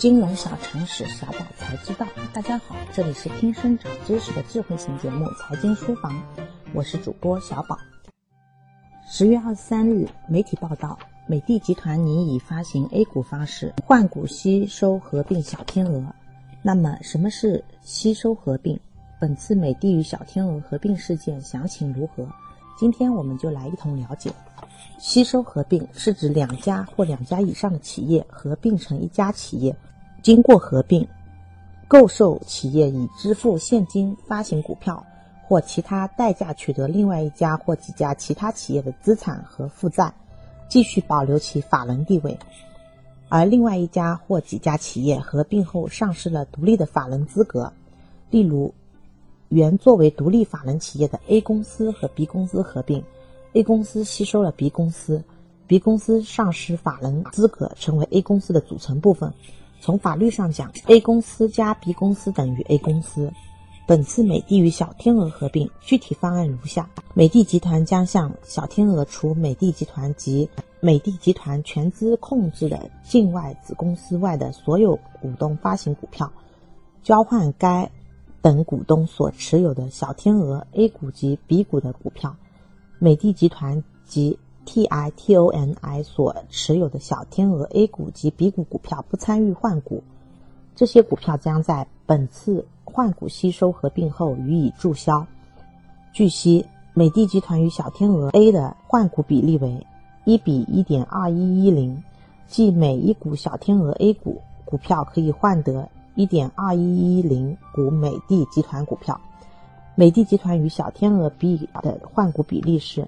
金融小常识，小宝才知道。大家好，这里是听声长知识的智慧型节目《财经书房》，我是主播小宝。十月二十三日，媒体报道，美的集团拟以发行 A 股方式换股吸收合并小天鹅。那么，什么是吸收合并？本次美的与小天鹅合并事件详情如何？今天我们就来一同了解。吸收合并是指两家或两家以上的企业合并成一家企业。经过合并，购售企业以支付现金发行股票或其他代价取得另外一家或几家其他企业的资产和负债，继续保留其法人地位；而另外一家或几家企业合并后丧失了独立的法人资格，例如原作为独立法人企业的 A 公司和 B 公司合并，A 公司吸收了 B 公司，B 公司丧失法人资格，成为 A 公司的组成部分。从法律上讲，A 公司加 B 公司等于 A 公司。本次美的与小天鹅合并，具体方案如下：美的集团将向小天鹅除美的集团及美的集团全资控制的境外子公司外的所有股东发行股票，交换该等股东所持有的小天鹅 A 股及 B 股的股票。美的集团及 TITONI 所持有的小天鹅 A 股及 B 股股票不参与换股，这些股票将在本次换股吸收合并后予以注销。据悉，美的集团与小天鹅 A 的换股比例为一比一点二一一零，即每一股小天鹅 A 股股票可以换得一点二一一零股美的集团股票。美的集团与小天鹅 B 的换股比例是。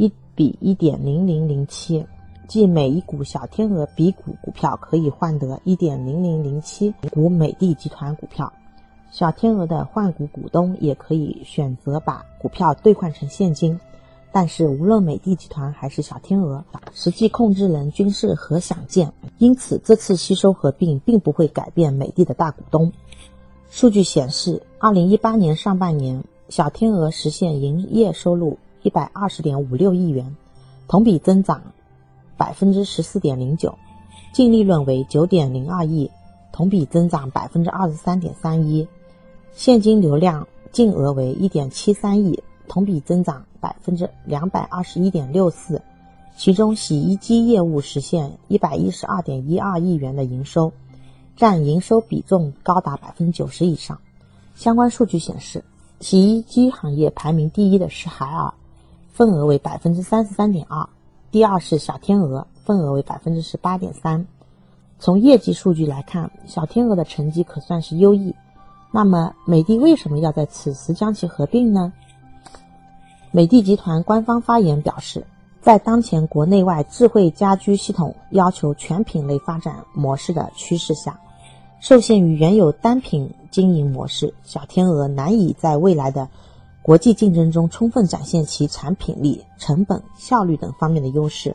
一比一点零零零七，即每一股小天鹅 B 股股票可以换得一点零零零七股美的集团股票。小天鹅的换股股东也可以选择把股票兑换成现金，但是无论美的集团还是小天鹅，实际控制人均是何享健，因此这次吸收合并并不会改变美的的大股东。数据显示，二零一八年上半年，小天鹅实现营业收入。一百二十点五六亿元，同比增长百分之十四点零九，净利润为九点零二亿，同比增长百分之二十三点三一，现金流量净额为一点七三亿，同比增长百分之两百二十一点六四，其中洗衣机业务实现一百一十二点一二亿元的营收，占营收比重高达百分之九十以上。相关数据显示，洗衣机行业排名第一的是海尔。份额为百分之三十三点二，第二是小天鹅，份额为百分之十八点三。从业绩数据来看，小天鹅的成绩可算是优异。那么，美的为什么要在此时将其合并呢？美的集团官方发言表示，在当前国内外智慧家居系统要求全品类发展模式的趋势下，受限于原有单品经营模式，小天鹅难以在未来的。国际竞争中充分展现其产品力、成本、效率等方面的优势。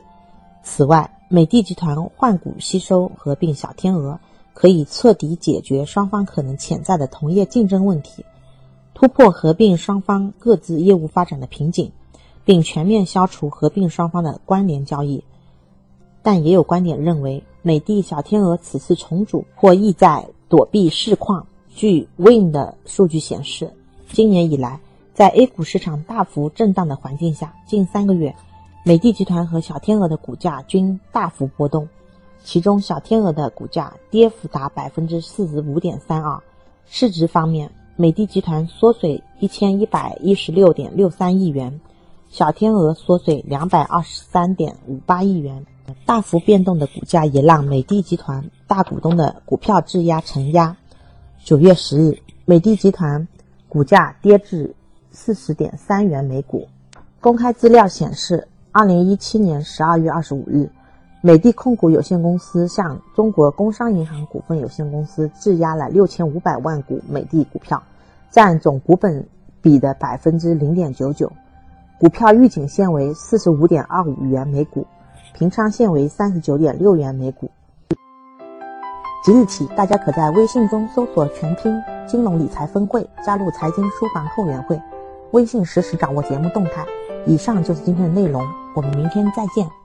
此外，美的集团换股吸收合并小天鹅，可以彻底解决双方可能潜在的同业竞争问题，突破合并双方各自业务发展的瓶颈，并全面消除合并双方的关联交易。但也有观点认为，美的小天鹅此次重组或意在躲避市况。据 Win 的数据显示，今年以来。在 A 股市场大幅震荡的环境下，近三个月，美的集团和小天鹅的股价均大幅波动。其中，小天鹅的股价跌幅达百分之四十五点三二。市值方面，美的集团缩水一千一百一十六点六三亿元，小天鹅缩水两百二十三点五八亿元。大幅变动的股价也让美的集团大股东的股票质押承压。九月十日，美的集团股价跌至。四十点三元每股。公开资料显示，二零一七年十二月二十五日，美的控股有限公司向中国工商银行股份有限公司质押了六千五百万股美的股票，占总股本比的百分之零点九九，股票预警线为四十五点二五元每股，平仓线为三十九点六元每股。即日起，大家可在微信中搜索全拼“金融理财分会”，加入财经书房后援会。微信实时掌握节目动态。以上就是今天的内容，我们明天再见。